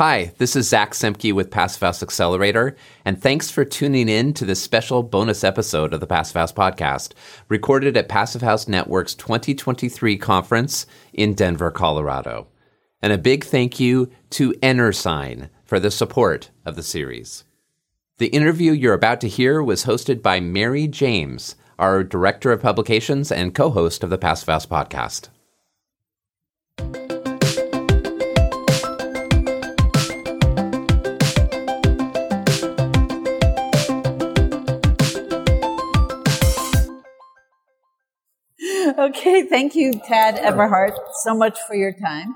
Hi, this is Zach Semke with Passive House Accelerator, and thanks for tuning in to this special bonus episode of the Passive House podcast, recorded at Passive House Network's 2023 conference in Denver, Colorado. And a big thank you to EnerSign for the support of the series. The interview you're about to hear was hosted by Mary James, our Director of Publications and co host of the Passive House podcast. Okay, thank you, Tad Everhart, so much for your time.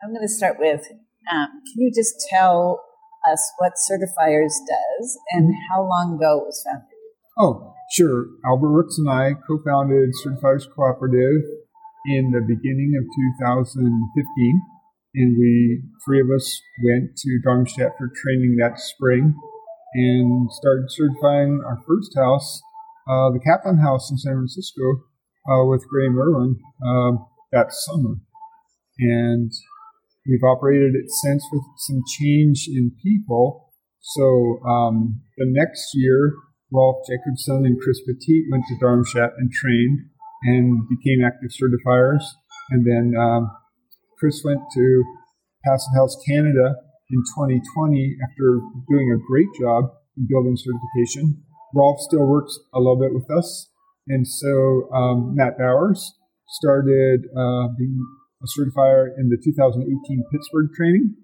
I'm going to start with um, can you just tell us what CertiPHIers does and how long ago it was founded? Oh, sure. Albert Rooks and I co founded CertiPHIers Cooperative in the beginning of 2015. And we, three of us, went to Darmstadt for training that spring and started certifying our first house, uh, the Kaplan House in San Francisco, uh, with Graham Irwin um, that summer. And we've operated it since with some change in people. So um, the next year, Rolf Jacobson and Chris Petit went to Darmstadt and trained and became active certifiers. And then um, Chris went to Passive House Canada in 2020 after doing a great job in building certification. Rolf still works a little bit with us. And so um, Matt Bowers started uh, being a certifier in the 2018 Pittsburgh training,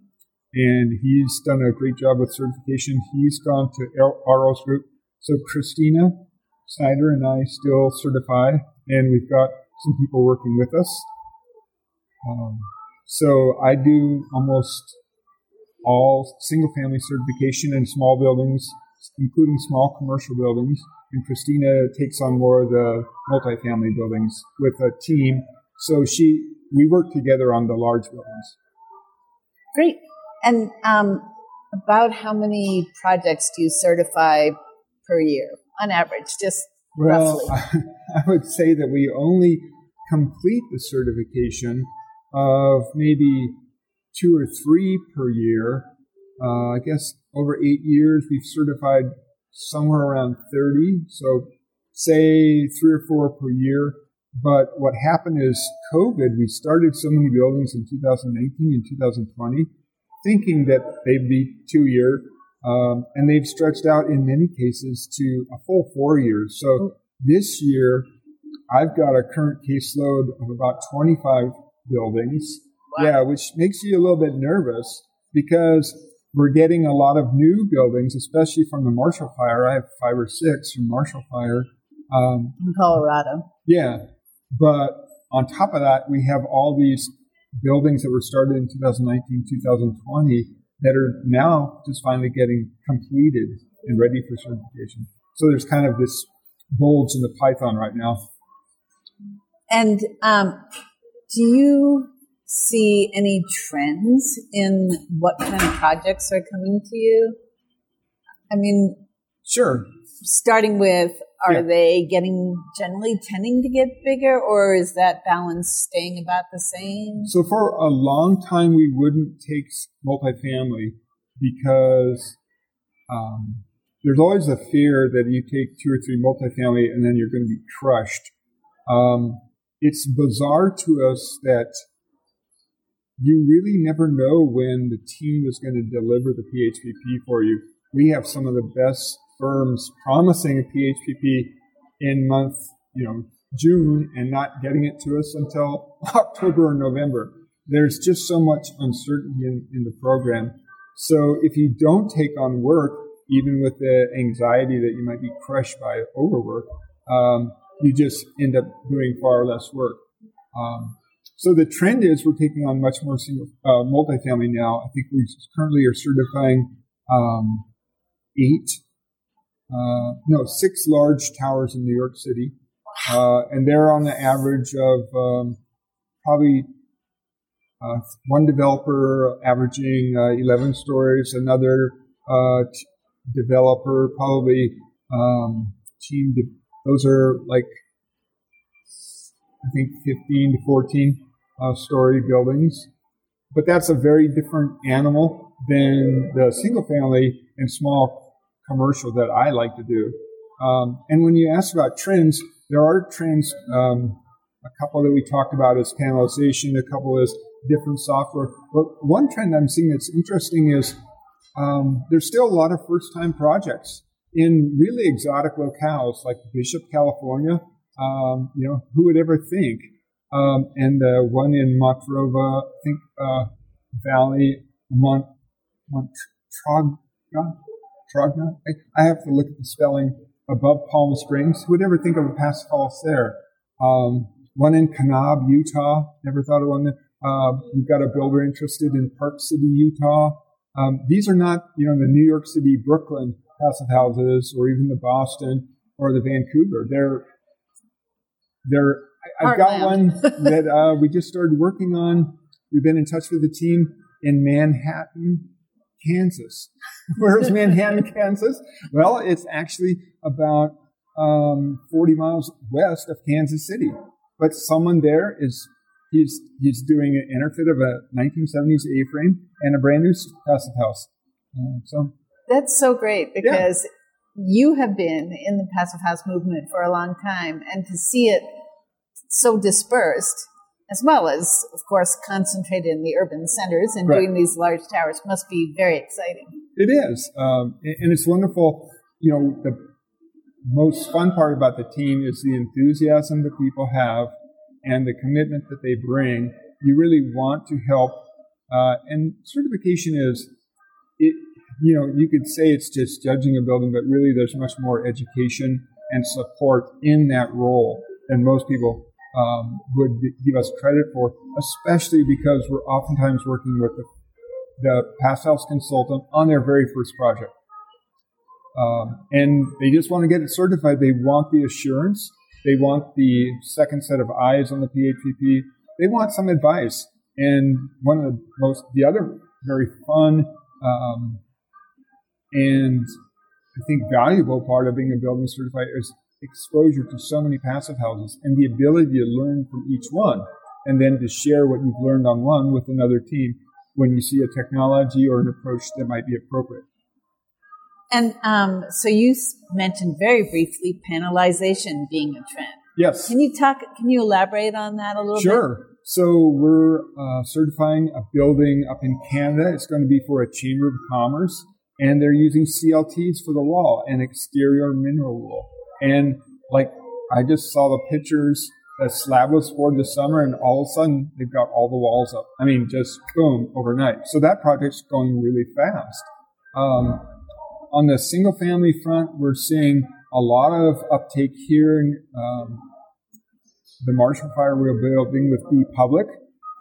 and he's done a great job with certification. He's gone to Aros Group. So Christina Snyder and I still certify, and we've got some people working with us. Um, so I do almost all single family certification in small buildings, including small commercial buildings and Christina takes on more of the multifamily buildings with a team. So she, we work together on the large buildings. Great. And um, about how many projects do you certify per year on average, just well, roughly? I would say that we only complete the certification of maybe two or three per year. Uh, I guess over eight years, we've certified somewhere around 30. So say three or four per year. But what happened is COVID, we started so many buildings in 2019 and 2020 thinking that they'd be two year. Um, and they've stretched out in many cases to a full four years. So this year, I've got a current caseload of about 25 buildings. Wow. Yeah, which makes you a little bit nervous because we're getting a lot of new buildings, especially from the Marshall Fire. I have five or six from Marshall Fire. Um, in Colorado. Yeah. But on top of that, we have all these buildings that were started in 2019, 2020 that are now just finally getting completed and ready for certification. So there's kind of this bulge in the python right now. And um, do you see any trends in what kind of projects are coming to you? I mean, sure. Starting with, are yeah. they getting generally tending to get bigger, or is that balance staying about the same? So for a long time, we wouldn't take multifamily because um, there's always a fear that you take two or three multifamily and then you're going to be crushed. Um, it's bizarre to us that you really never know when the team is going to deliver the PHPP for you. We have some of the best firms promising a PHPP in month, you know, June and not getting it to us until October or November. There's just so much uncertainty in, in the program. So if you don't take on work, even with the anxiety that you might be crushed by overwork, um, you just end up doing far less work. Um, so the trend is we're taking on much more single uh, multifamily now. I think we currently are certifying um, eight, uh, no, six large towers in New York City, uh, and they're on the average of um, probably uh, one developer averaging uh, 11 stories, another uh, t- developer probably um, team. De- those are like I think 15 to 14 uh, story buildings. But that's a very different animal than the single family and small commercial that I like to do. Um, and when you ask about trends, there are trends. Um, a couple that we talked about is panelization. A couple is different software. But one trend I'm seeing that's interesting is um, there's still a lot of first-time projects in really exotic locales like Bishop, California. Um, you know, who would ever think? Um, and the one in Montrova, I think uh, Valley, Mont, Montrogna, Trogna. I, I have to look at the spelling above Palm Springs. Who would ever think of a Passive House there? Um, one in Kanab, Utah. Never thought of one. Uh, we've got a builder interested in Park City, Utah. Um, these are not, you know, the New York City, Brooklyn passive houses, or even the Boston or the Vancouver. They're they're. I've got one that uh, we just started working on. We've been in touch with the team in Manhattan, Kansas. Where's Manhattan, Kansas? Well, it's actually about um, 40 miles west of Kansas City. But someone there is he's he's doing an EnerPhit of a 1970s A-frame and a brand new passive house. Uh, so that's so great because. You have been in the passive house movement for a long time, and to see it so dispersed as well as, of course, concentrated in the urban centers and right. doing these large towers must be very exciting. It is, um, and it's wonderful. You know, the most fun part about the team is the enthusiasm that people have and the commitment that they bring. You really want to help, uh, and certification is it. You know, you could say it's just judging a building, but really there's much more education and support in that role than most people um, would give us credit for, especially because we're oftentimes working with the, the Passive House consultant on their very first project. Um, and they just want to get it certified. They want the assurance. They want the second set of eyes on the PHPP. They want some advice. And one of the most, the other very fun um, and I think valuable part of being a building certified is exposure to so many passive houses and the ability to learn from each one and then to share what you've learned on one with another team when you see a technology or an approach that might be appropriate. And um, so you mentioned very briefly panelization being a trend. Yes. Can you talk? Can you elaborate on that a little sure. bit? Sure. So we're uh, certifying a building up in Canada. It's going to be for a chamber of commerce, and they're using CLTs for the wall and exterior mineral wool. And like I just saw the pictures. The slab was poured this summer, and all of a sudden they've got all the walls up. I mean, just boom overnight. So that project's going really fast. Um, on the single family front, we're seeing a lot of uptake here in um, the Marshall Fire we're building with B Public,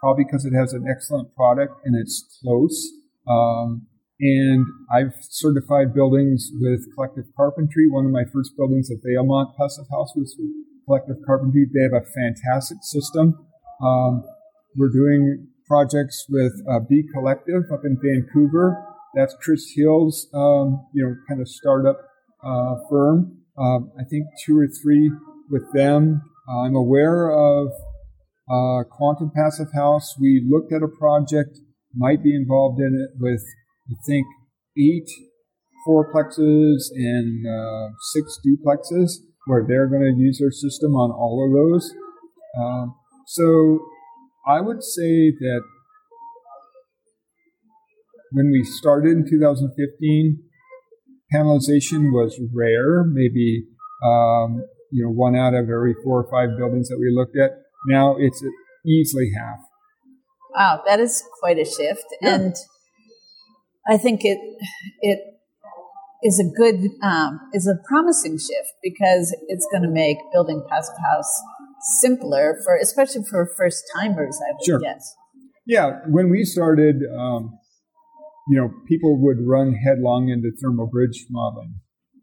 probably because it has an excellent product and it's close. Um, and I've certified buildings with Collective Carpentry. One of my first buildings at Valemont Passive House was Collective Carpentry. They have a fantastic system. Um, we're doing projects with uh, B Collective up in Vancouver. That's Chris Hill's, um, you know, kind of startup uh, firm. Um, I think two or three with them. I'm aware of uh, Quantum Passive House. We looked at a project, might be involved in it with I think, eight fourplexes and uh, six duplexes where they're going to use their system on all of those. Um, so I would say that when we started in 2015, panelization was rare, maybe um, you know one out of every four or five buildings that we looked at. Now it's easily half. Wow, that is quite a shift. Yeah. And I think it it is a good um, is a promising shift because it's going to make building passive house simpler for especially for first timers. I would sure. guess. Yeah, when we started, um, you know, people would run headlong into thermal bridge modeling,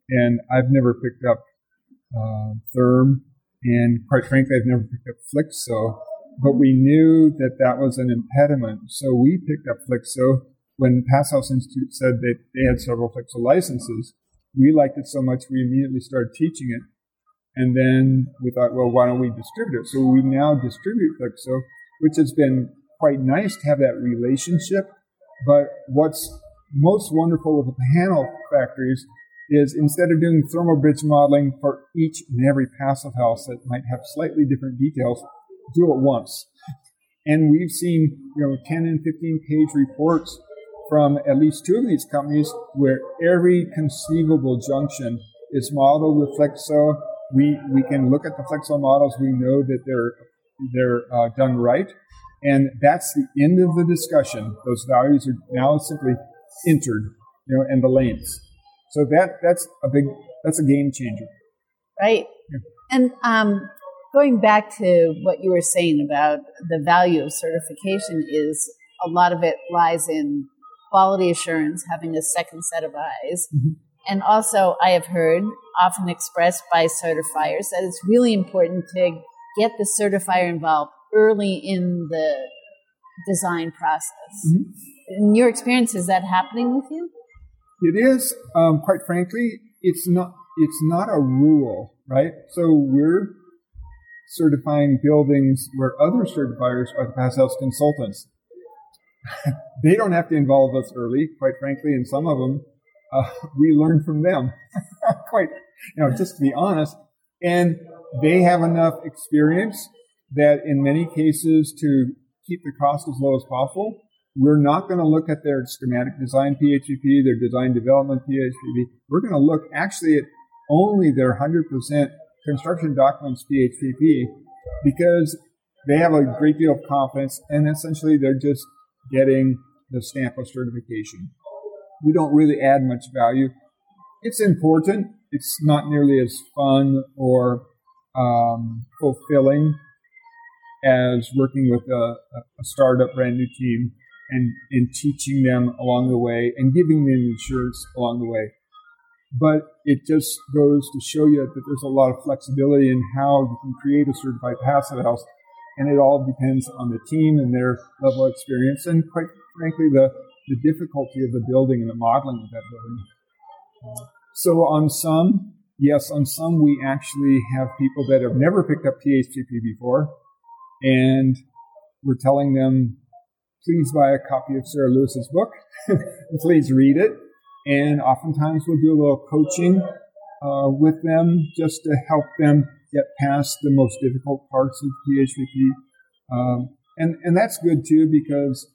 and I've never picked up uh, therm, and quite frankly, I've never picked up Flixo. But we knew that that was an impediment, so we picked up Flixo when Pass House Institute said that they had several Flixo licenses, we liked it so much we immediately started teaching it. And then we thought, well, why don't we distribute it? So we now distribute Flixo, which has been quite nice to have that relationship But what's most wonderful with the panel factories is instead of doing thermal bridge modeling for each and every passive house that might have slightly different details, do it once. And we've seen, you know, 10 and 15 page reports from at least two of these companies where every conceivable junction is modeled with Flixo. We, we can look at the Flixo models. We know that they're, they're uh, done right. And that's the end of the discussion. Those values are now simply entered, you know, and the lanes. So that, that's a big, that's a game changer. Right. Yeah. And, um, going back to what you were saying about the value of certification is a lot of it lies in quality assurance, having a second set of eyes. Mm-hmm. And also, I have heard often expressed by certifiers that it's really important to get the certifier involved early in the design process. Mm-hmm. In your experience, is that happening with you? It is. Um, quite frankly, it's not. It's not a rule, right? So we're certifying buildings where other certifiers are the Passive House consultants. they don't have to involve us early, quite frankly, and some of them uh, we learn from them. quite, you know, just to be honest, and they have enough experience that in many cases to keep the cost as low as possible, we're not going to look at their schematic design PHP, their design development PHP. We're going to look actually at only their 100% construction documents PHP because they have a great deal of confidence and essentially they're just getting the stamp of certification. We don't really add much value. It's important. It's not nearly as fun or um, fulfilling as working with a, a startup brand new team and, and teaching them along the way and giving them insurance along the way. But it just goes to show you that there's a lot of flexibility in how you can create a certified passive house. And it all depends on the team and their level of experience and quite frankly, the, the difficulty of the building and the modeling of that building. So on some, yes, on some we actually have people that have never picked up PHP before and we're telling them, please buy a copy of Sarah Lewis's book. please read it. And oftentimes we'll do a little coaching uh, with them just to help them get past the most difficult parts of PHP. Um, and, and that's good too because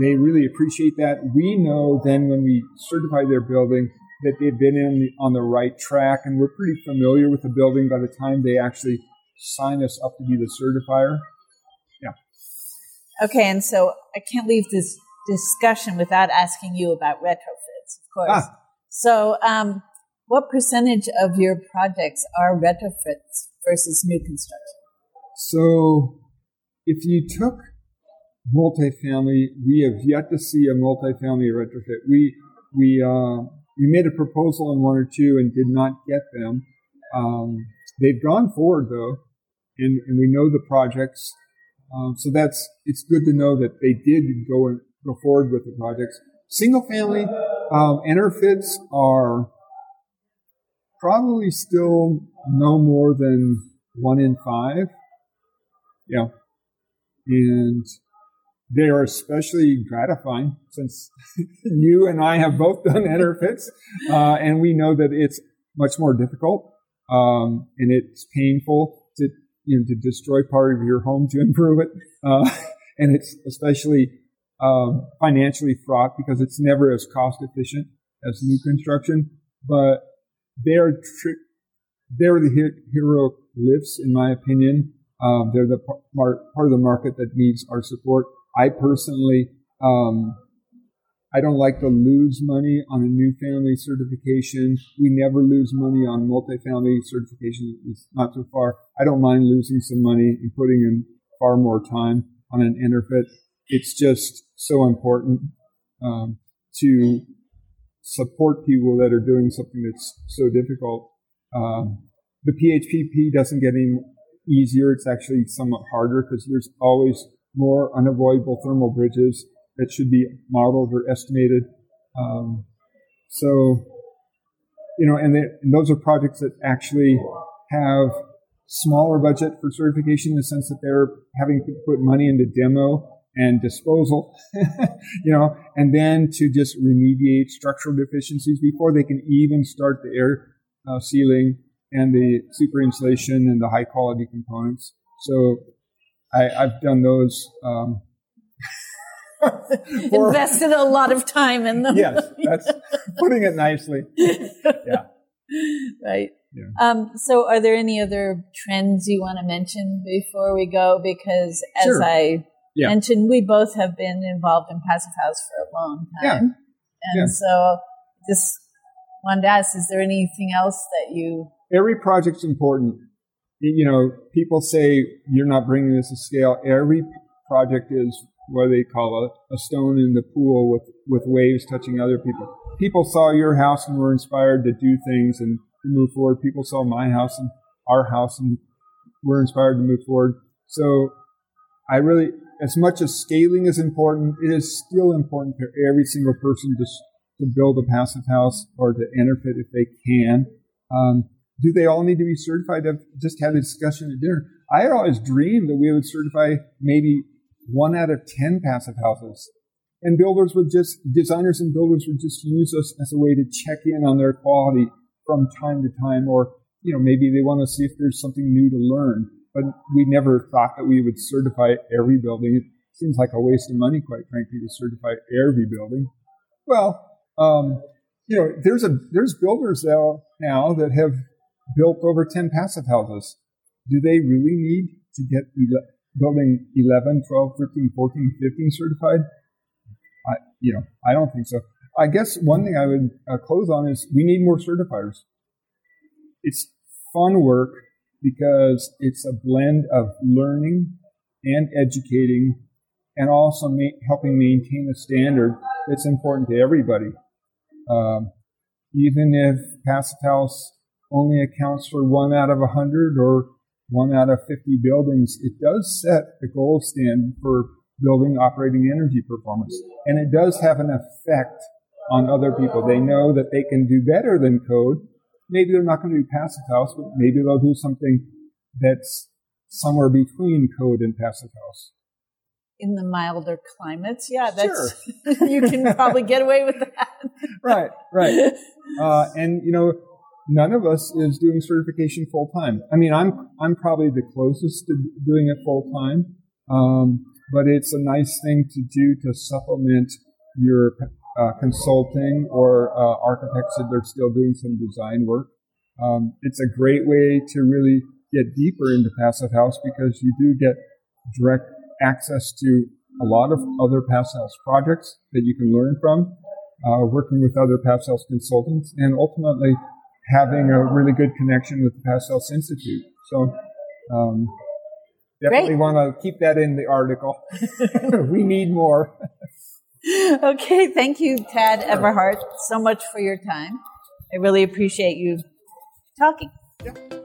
they really appreciate that. We know then when we certify their building that they've been in the, on the right track and we're pretty familiar with the building by the time they actually sign us up to be the certifier. Yeah. Okay, and so I can't leave this discussion without asking you about retrofits, of course. Ah. So, um, what percentage of your projects are retrofits versus new construction? So, if you took multifamily, we have yet to see a multifamily retrofit. We we uh, we made a proposal on one or two and did not get them. Um, they've gone forward though, and, and we know the projects. Um, so that's it's good to know that they did go and go forward with the projects. Single family um, EnerPhits are probably still no more than one in five. Yeah, and they are especially gratifying since you and I have both done EnerPhits, uh, and we know that it's much more difficult um, and it's painful to you know to destroy part of your home to improve it, uh, and it's especially um, financially fraught because it's never as cost efficient as new construction. But they're tri- they're the hero lifts, in my opinion. Um, they're the part of the market that needs our support. I personally, um, I don't like to lose money on a new family certification. We never lose money on multifamily certification, at least not so far. I don't mind losing some money and putting in far more time on an EnerPhit. It's just so important um, to support people that are doing something that's so difficult. Um, the PHP doesn't get any easier. It's actually somewhat harder because there's always more unavoidable thermal bridges that should be modeled or estimated. Um, so, you know, and, they, and those are projects that actually have smaller budget for certification in the sense that they're having to put money into demo and disposal, you know, and then to just remediate structural deficiencies before they can even start the air uh, sealing and the super insulation and the high quality components. So I, have done those. Um, for, Invested a lot of time in them. yes, that's putting it nicely. Yeah. Right. Yeah. Um, so, are there any other trends you want to mention before we go? Because as sure. I yeah. mentioned, we both have been involved in Passive House for a long time. Yeah. And yeah. so, just wanted to ask, is there anything else that you. Every project's important. You know, people say you're not bringing this to scale. Every project is what they call a, a stone in the pool with, with waves touching other people. People saw your house and were inspired to do things and to move forward. People saw my house and our house and were inspired to move forward. So I really, as much as scaling is important, it is still important for every single person to, to build a passive house or to enter it if they can. Um, do they all need to be certified? I've just had a discussion at dinner. I had always dreamed that we would certify maybe one out of 10 passive houses. And builders would just, designers and builders would just use us as a way to check in on their quality from time to time, or, you know, maybe they want to see if there's something new to learn. But we never thought that we would certify every building. It seems like a waste of money, quite frankly, to certify every building. Well, um, you know, there's a, there's builders now, now that have built over 10 passive houses. Do they really need to get building 11, 12, 13, 14, 15 certified? I, you know, I don't think so. I guess one thing I would uh, close on is we need more certifiers. It's fun work because it's a blend of learning and educating and also ma- helping maintain a standard that's important to everybody. Um, even if Passive House only accounts for one out of a hundred or one out of 50 buildings, it does set the gold standard for building operating energy performance. And it does have an effect on other people. They know that they can do better than code. Maybe they're not going to be passive house, but maybe they'll do something that's somewhere between code and passive house. In the milder climates, yeah, that's sure. you can probably get away with that. right, right. Uh, and you know, none of us is doing certification full time. I mean, I'm I'm probably the closest to doing it full time, um, but it's a nice thing to do to supplement your uh, consulting or uh, architects that are still doing some design work. Um, it's a great way to really get deeper into Passive House because you do get direct access to a lot of other Passive House projects that you can learn from, uh, working with other Passive House consultants, and ultimately having a really good connection with the Passive House Institute. So, um, definitely want to keep that in the article. we need more. okay. Thank you, Tad Everhart, so much for your time. I really appreciate you talking. Yeah.